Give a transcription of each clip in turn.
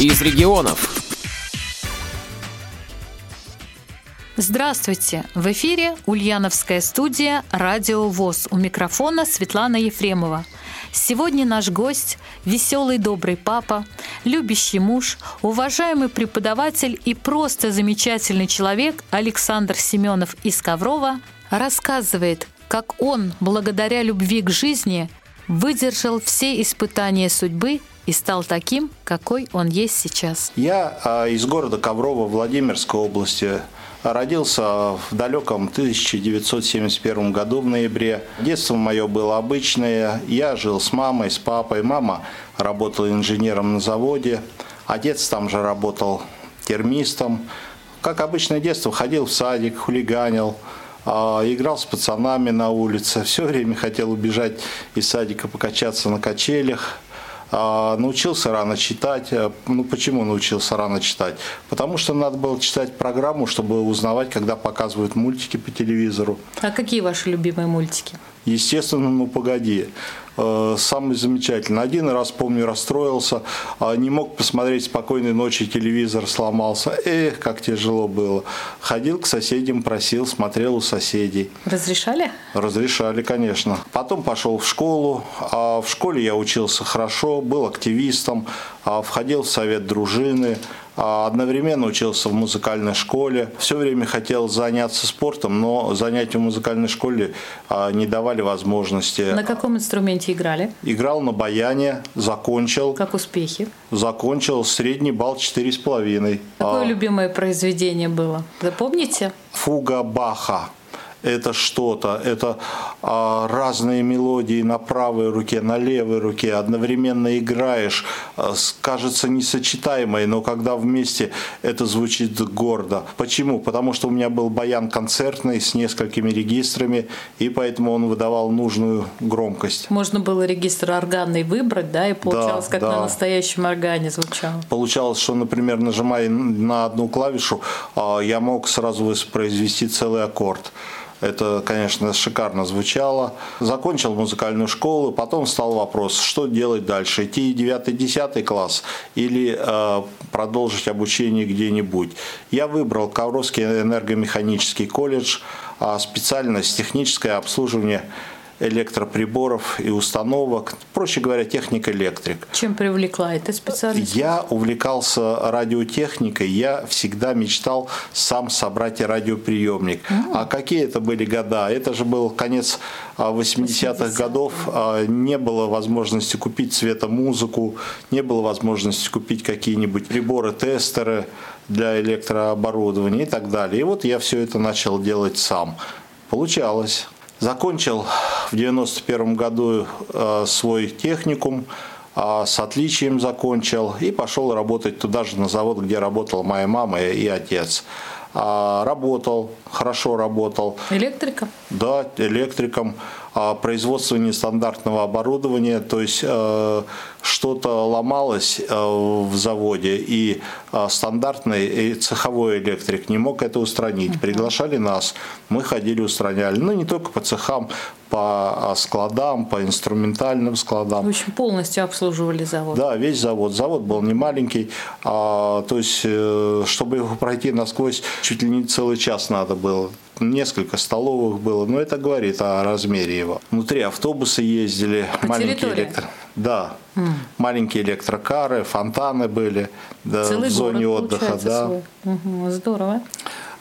из регионов. Здравствуйте! В эфире Ульяновская студия «Радио ВОЗ». У микрофона Светлана Ефремова. Сегодня наш гость – веселый добрый папа, любящий муж, уважаемый преподаватель и просто замечательный человек Александр Семенов из Коврова рассказывает, как он, благодаря любви к жизни, выдержал все испытания судьбы и стал таким, какой он есть сейчас. Я а, из города Коврова Владимирской области – Родился в далеком 1971 году в ноябре. Детство мое было обычное. Я жил с мамой, с папой. Мама работала инженером на заводе. Отец там же работал термистом. Как обычное детство, ходил в садик, хулиганил, а, играл с пацанами на улице. Все время хотел убежать из садика, покачаться на качелях. А, научился рано читать. Э, ну, почему научился рано читать? Потому что надо было читать программу, чтобы узнавать, когда показывают мультики по телевизору. А какие ваши любимые мультики? Естественно, ну погоди. Э, самый замечательный. Один раз, помню, расстроился, а не мог посмотреть «Спокойной ночи», телевизор сломался. Эх, как тяжело было. Ходил к соседям, просил, смотрел у соседей. Разрешали? Разрешали, конечно. Потом пошел в школу. А в школе я учился хорошо, был активистом, а входил в совет дружины, а одновременно учился в музыкальной школе. Все время хотел заняться спортом, но занятия в музыкальной школе а, не давали возможности. На каком инструменте играли? Играл на баяне, закончил. Как успехи? Закончил средний балл 4,5. Какое а... любимое произведение было? Запомните? Фуга Баха это что-то, это а, разные мелодии на правой руке, на левой руке, одновременно играешь, а, кажется несочетаемой, но когда вместе это звучит гордо. Почему? Потому что у меня был баян концертный с несколькими регистрами, и поэтому он выдавал нужную громкость. Можно было регистр органный выбрать, да, и получалось, да, как да. на настоящем органе звучало. Получалось, что, например, нажимая на одну клавишу, а, я мог сразу воспроизвести целый аккорд. Это, конечно, шикарно звучало. Закончил музыкальную школу, потом стал вопрос, что делать дальше, идти 9-10 класс или э, продолжить обучение где-нибудь. Я выбрал Ковровский энергомеханический колледж, э, специальность техническое обслуживание электроприборов и установок, проще говоря, техник-электрик. Чем привлекла эта специальность? Я увлекался радиотехникой, я всегда мечтал сам собрать радиоприемник. Mm. А какие это были года? Это же был конец 80-х 80 годов, а, не было возможности купить цветомузыку, не было возможности купить какие-нибудь приборы, тестеры для электрооборудования и так далее. И вот я все это начал делать сам. Получалось. Закончил в 91 году э, свой техникум, э, с отличием закончил и пошел работать туда же на завод, где работала моя мама и отец. А, работал, хорошо работал. Электриком? Да, электриком. А, производство нестандартного оборудования, то есть э, что-то ломалось э, в заводе, и э, стандартный и цеховой электрик не мог это устранить. Приглашали нас, мы ходили, устраняли. Ну, не только по цехам, по складам, по инструментальным складам. В общем, полностью обслуживали завод. Да, весь завод. Завод был не маленький, а, то есть, чтобы его пройти насквозь, чуть ли не целый час надо было несколько столовых было, но это говорит о размере его. Внутри автобусы ездили, По маленькие электро... Да, mm. маленькие электрокары, фонтаны были да, Целый в зоне город, отдыха. Да. Угу, здорово.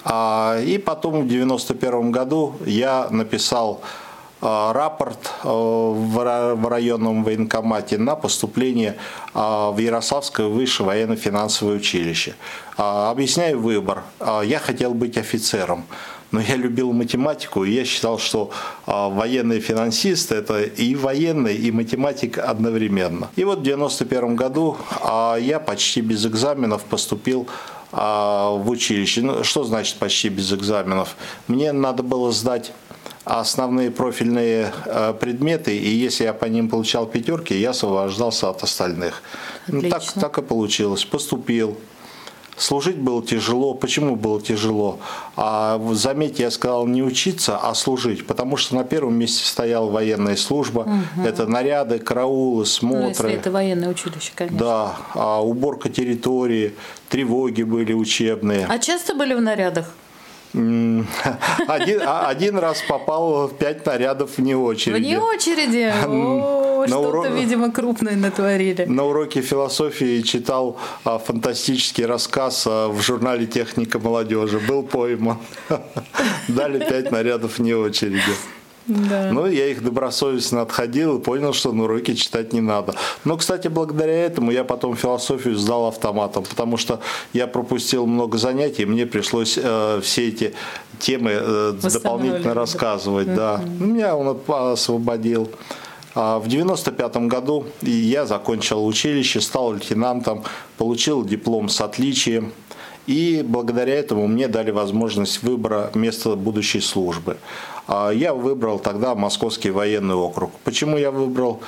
А, и потом в 91 году я написал а, рапорт а, в районном военкомате на поступление а, в Ярославское высшее военно-финансовое училище. Объясняю выбор. Я хотел быть офицером но я любил математику, и я считал, что а, военный финансист – это и военный, и математик одновременно. И вот в 1991 году а, я почти без экзаменов поступил а, в училище. Ну, что значит почти без экзаменов? Мне надо было сдать основные профильные предметы, и если я по ним получал пятерки, я освобождался от остальных. Ну, так, так и получилось. Поступил, Служить было тяжело. Почему было тяжело? А, заметьте, я сказал не учиться, а служить. Потому что на первом месте стояла военная служба. Угу. Это наряды, караулы, смотры. Ну, если это военное училище, конечно. Да, а, уборка территории, тревоги были учебные. А часто были в нарядах? Один, а, один раз попал в пять нарядов вне очереди. Вне очереди? О, что-то, урок... видимо, крупное натворили. На уроке философии читал а, фантастический рассказ а, в журнале «Техника молодежи». Был пойман. Дали пять нарядов вне очереди. Да. Ну, я их добросовестно отходил и понял, что на уроки читать не надо. Но, кстати, благодаря этому я потом философию сдал автоматом, потому что я пропустил много занятий, мне пришлось э, все эти темы э, дополнительно рассказывать. Да. Меня он освободил. А в 95 году я закончил училище, стал лейтенантом, получил диплом с отличием. И благодаря этому мне дали возможность выбора места будущей службы. А я выбрал тогда Московский военный округ. Почему я выбрал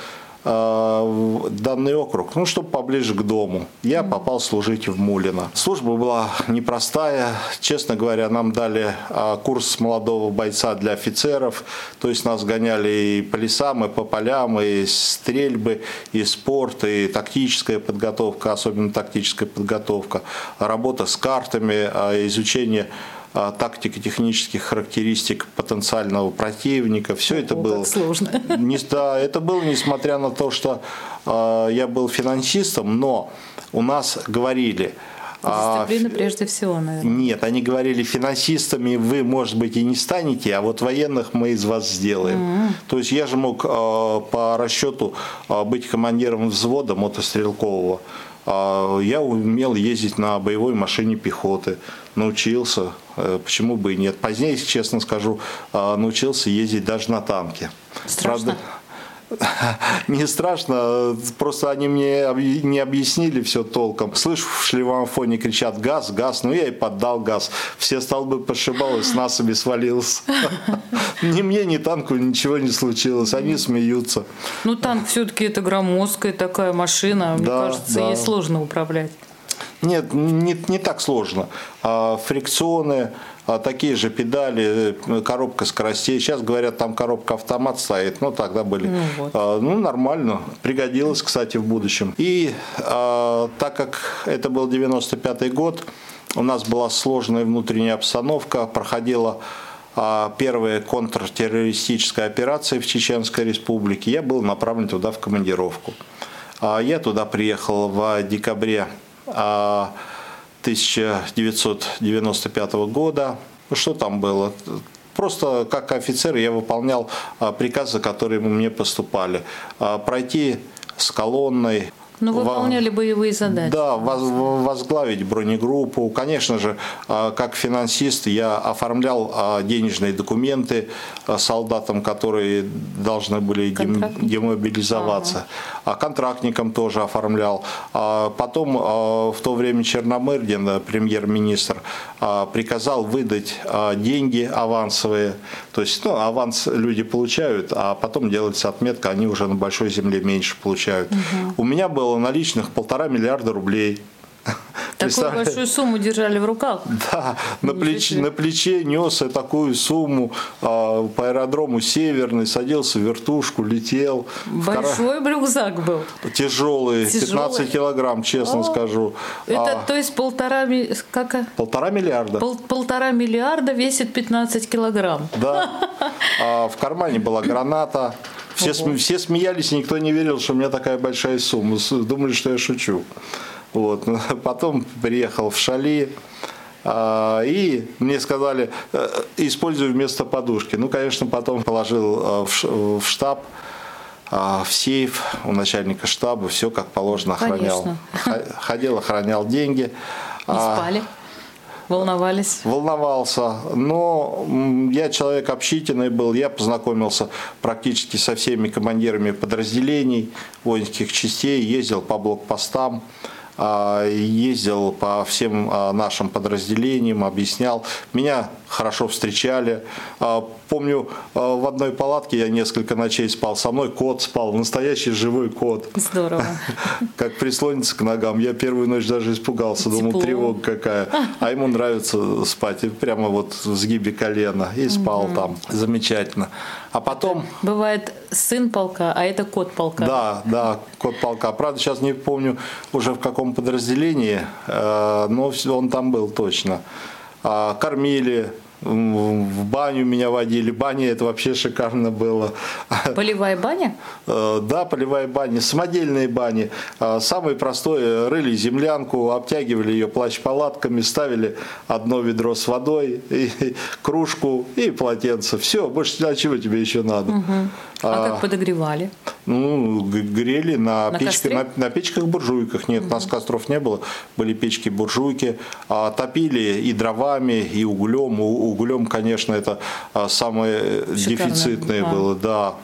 данный округ, ну, чтобы поближе к дому. Я попал служить в Мулино. Служба была непростая. Честно говоря, нам дали э, курс молодого бойца для офицеров. То есть нас гоняли и по лесам, и по полям, и стрельбы, и спорт, и тактическая подготовка, особенно тактическая подготовка, работа с картами, э, изучение а, тактико-технических характеристик потенциального противника. Все это было сложно. Не, да, это было несмотря на то, что э, я был финансистом, но у нас говорили. А, Дисциплина а, прежде всего, наверное. Нет, они говорили, финансистами вы, может быть, и не станете, а вот военных мы из вас сделаем. Mm-hmm. То есть я же мог э, по расчету э, быть командиром взвода мотострелкового. Э, я умел ездить на боевой машине пехоты, научился Э, почему бы и нет. Позднее, честно скажу, э, научился ездить даже на танке. Страшно? не страшно, просто они мне не объяснили все толком. Слышу, в шлемофоне кричат «газ, газ», ну я и поддал газ. Все столбы пошибал и с насыпи свалился. Ни мне, ни танку ничего не случилось, они смеются. Ну танк все-таки это громоздкая такая машина, мне кажется, ей сложно управлять. Нет, не, не так сложно. А, фрикционы, а, такие же педали, э, коробка скоростей. Сейчас говорят, там коробка автомат стоит. Ну, тогда были. Ну, вот. а, ну нормально. Пригодилось, кстати, в будущем. И так как это был 95-й год, у нас была сложная внутренняя обстановка, проходила первая контртеррористическая операция в Чеченской Республике. Я был направлен туда в командировку. Я туда приехал в декабре 1995 года. Ну, что там было? Просто как офицер я выполнял а, приказы, которые мне поступали. А, пройти с колонной но ну, выполняли боевые задачи. Да, возглавить бронегруппу. Конечно же, а, как финансист я оформлял а, денежные документы а, солдатам, которые должны были демобилизоваться. А контрактникам тоже оформлял. Потом в то время Черномырдин, премьер-министр, приказал выдать деньги авансовые. То есть ну, аванс люди получают, а потом делается отметка, они уже на большой земле меньше получают. Угу. У меня было было наличных полтора миллиарда рублей. Такую большую сумму держали в руках? Да, на, плеч, на плече нес я такую сумму а, по аэродрому Северный, садился в вертушку, летел. Большой кора... рюкзак был? Тяжелый, Тяжелый, 15 килограмм, честно О, скажу. Это а, то есть полтора... Как? Полтора миллиарда. Пол, полтора миллиарда весит 15 килограмм. Да. А, в кармане была граната. Все, см, все смеялись, никто не верил, что у меня такая большая сумма. Думали, что я шучу. Вот. Потом приехал в Шали, а, и мне сказали, э, используй вместо подушки. Ну, конечно, потом положил э, в штаб, а, в сейф у начальника штаба, все как положено охранял. Конечно. Ходил, охранял деньги. Не спали? Волновались? Волновался. Но я человек общительный был, я познакомился практически со всеми командирами подразделений воинских частей, ездил по блокпостам а, ездил по всем а, нашим подразделениям, объяснял. Меня хорошо встречали. А, помню, а, в одной палатке я несколько ночей спал, со мной кот спал, настоящий живой кот. Здорово. Как прислонится к ногам. Я первую ночь даже испугался, Тепло. думал, тревога какая. А ему нравится спать, и прямо вот в сгибе колена, и спал угу. там. Замечательно. А потом... Бывает сын полка, а это кот полка. Да, да, кот полка. Правда, сейчас не помню уже в каком подразделении, э, но он там был точно. А, кормили, в баню меня водили. Баня это вообще шикарно было. Полевая баня? Э, да, полевая баня. Самодельные бани. А, самое простое, рыли землянку, обтягивали ее плащ-палатками, ставили одно ведро с водой, и, кружку и полотенце. Все, больше а чего тебе еще надо. Угу. А, а как подогревали? Ну, грели на, на, печке, на, на печках-буржуйках. Нет, угу. у нас костров не было. Были печки-буржуйки. А, топили и дровами, и углем. У, углем, конечно, это а, самое Шикарно. дефицитное а. было, да.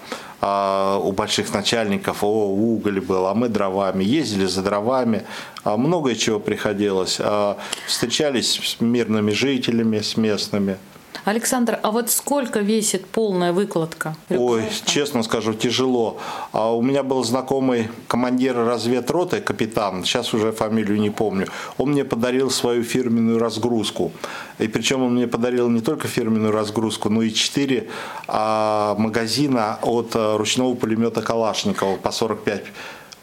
А у больших начальников о, уголь был, а мы дровами. Ездили за дровами, а многое чего приходилось. А встречались с мирными жителями, с местными. Александр, а вот сколько весит полная выкладка? Ой, честно скажу, тяжело. А у меня был знакомый командир разведроты, капитан, сейчас уже фамилию не помню. Он мне подарил свою фирменную разгрузку. И причем он мне подарил не только фирменную разгрузку, но и четыре а, магазина от а, ручного пулемета Калашникова по 45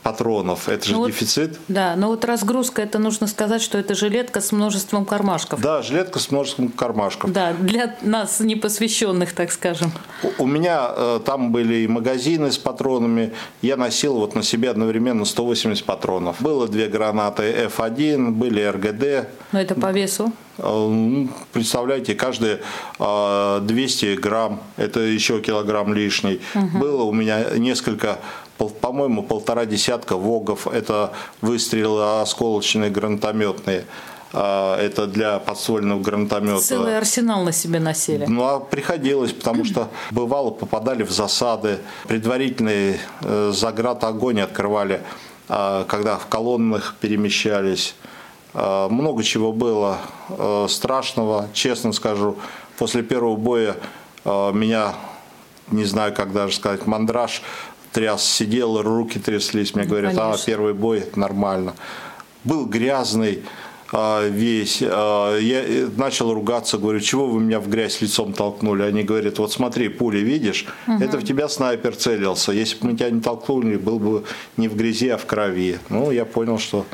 патронов. Это же ну дефицит. Вот, да, но вот разгрузка, это нужно сказать, что это жилетка с множеством кармашков. Да, жилетка с множеством кармашков. Да, для нас непосвященных, так скажем. У, у меня э, там были и магазины с патронами. Я носил вот на себе одновременно 180 патронов. Было две гранаты F1, были РГД. Но это по весу? Э, ну, представляете, каждые 200 э, грамм, это еще килограмм лишний. Угу. Было у меня несколько по-моему, полтора десятка ВОГов. Это выстрелы осколочные гранатометные. А, это для подствольного гранатомета. Целый арсенал на себе носили. Ну, а приходилось, потому что бывало попадали в засады. Предварительный э, заград огонь открывали, а, когда в колоннах перемещались. А, много чего было э, страшного, честно скажу. После первого боя меня, не знаю, как даже сказать, мандраж тряс, сидел, руки тряслись. Мне ну, говорят, а, первый бой, нормально. Был грязный а, весь. А, я э, начал ругаться, говорю, чего вы меня в грязь лицом толкнули? Они говорят, вот смотри, пули видишь, угу. это в тебя снайпер целился. Если бы мы тебя не толкнули, был бы не в грязи, а в крови. Ну, я понял, что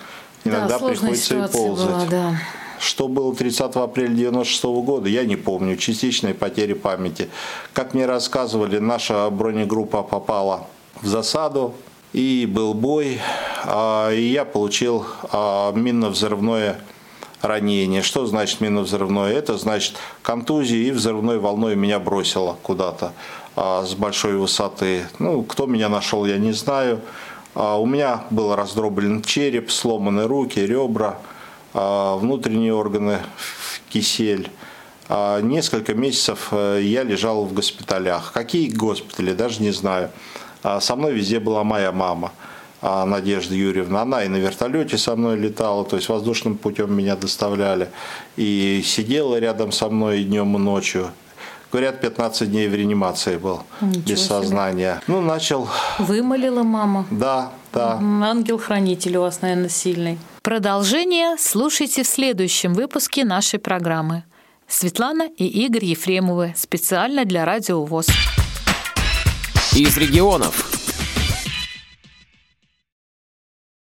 иногда да, приходится и ползать. Была, да. Что было 30 апреля 1996 года, я не помню. Частичные потери памяти. Как мне рассказывали, наша бронегруппа попала в засаду, и был бой, а, и я получил а, минно-взрывное ранение. Что значит минно-взрывное? Это значит контузия и взрывной волной меня бросило куда-то а, с большой высоты. Ну, кто меня нашел, я не знаю. У меня был раздроблен череп, сломаны руки, ребра, внутренние органы кисель. Несколько месяцев э, я лежал в госпиталях. Какие госпитали, даже не знаю. А со мной везде была моя мама. А Надежда Юрьевна, она и на вертолете со мной летала, то есть воздушным путем меня доставляли, и сидела рядом со мной и днем, и ночью. Говорят, 15 дней в реанимации был, Ничего без сознания. Себе. Ну, начал... Вымолила мама? Да, да. Ангел-хранитель у вас, наверное, сильный. Продолжение слушайте в следующем выпуске нашей программы. Светлана и Игорь Ефремовы. Специально для Радио ВОЗ из регионов.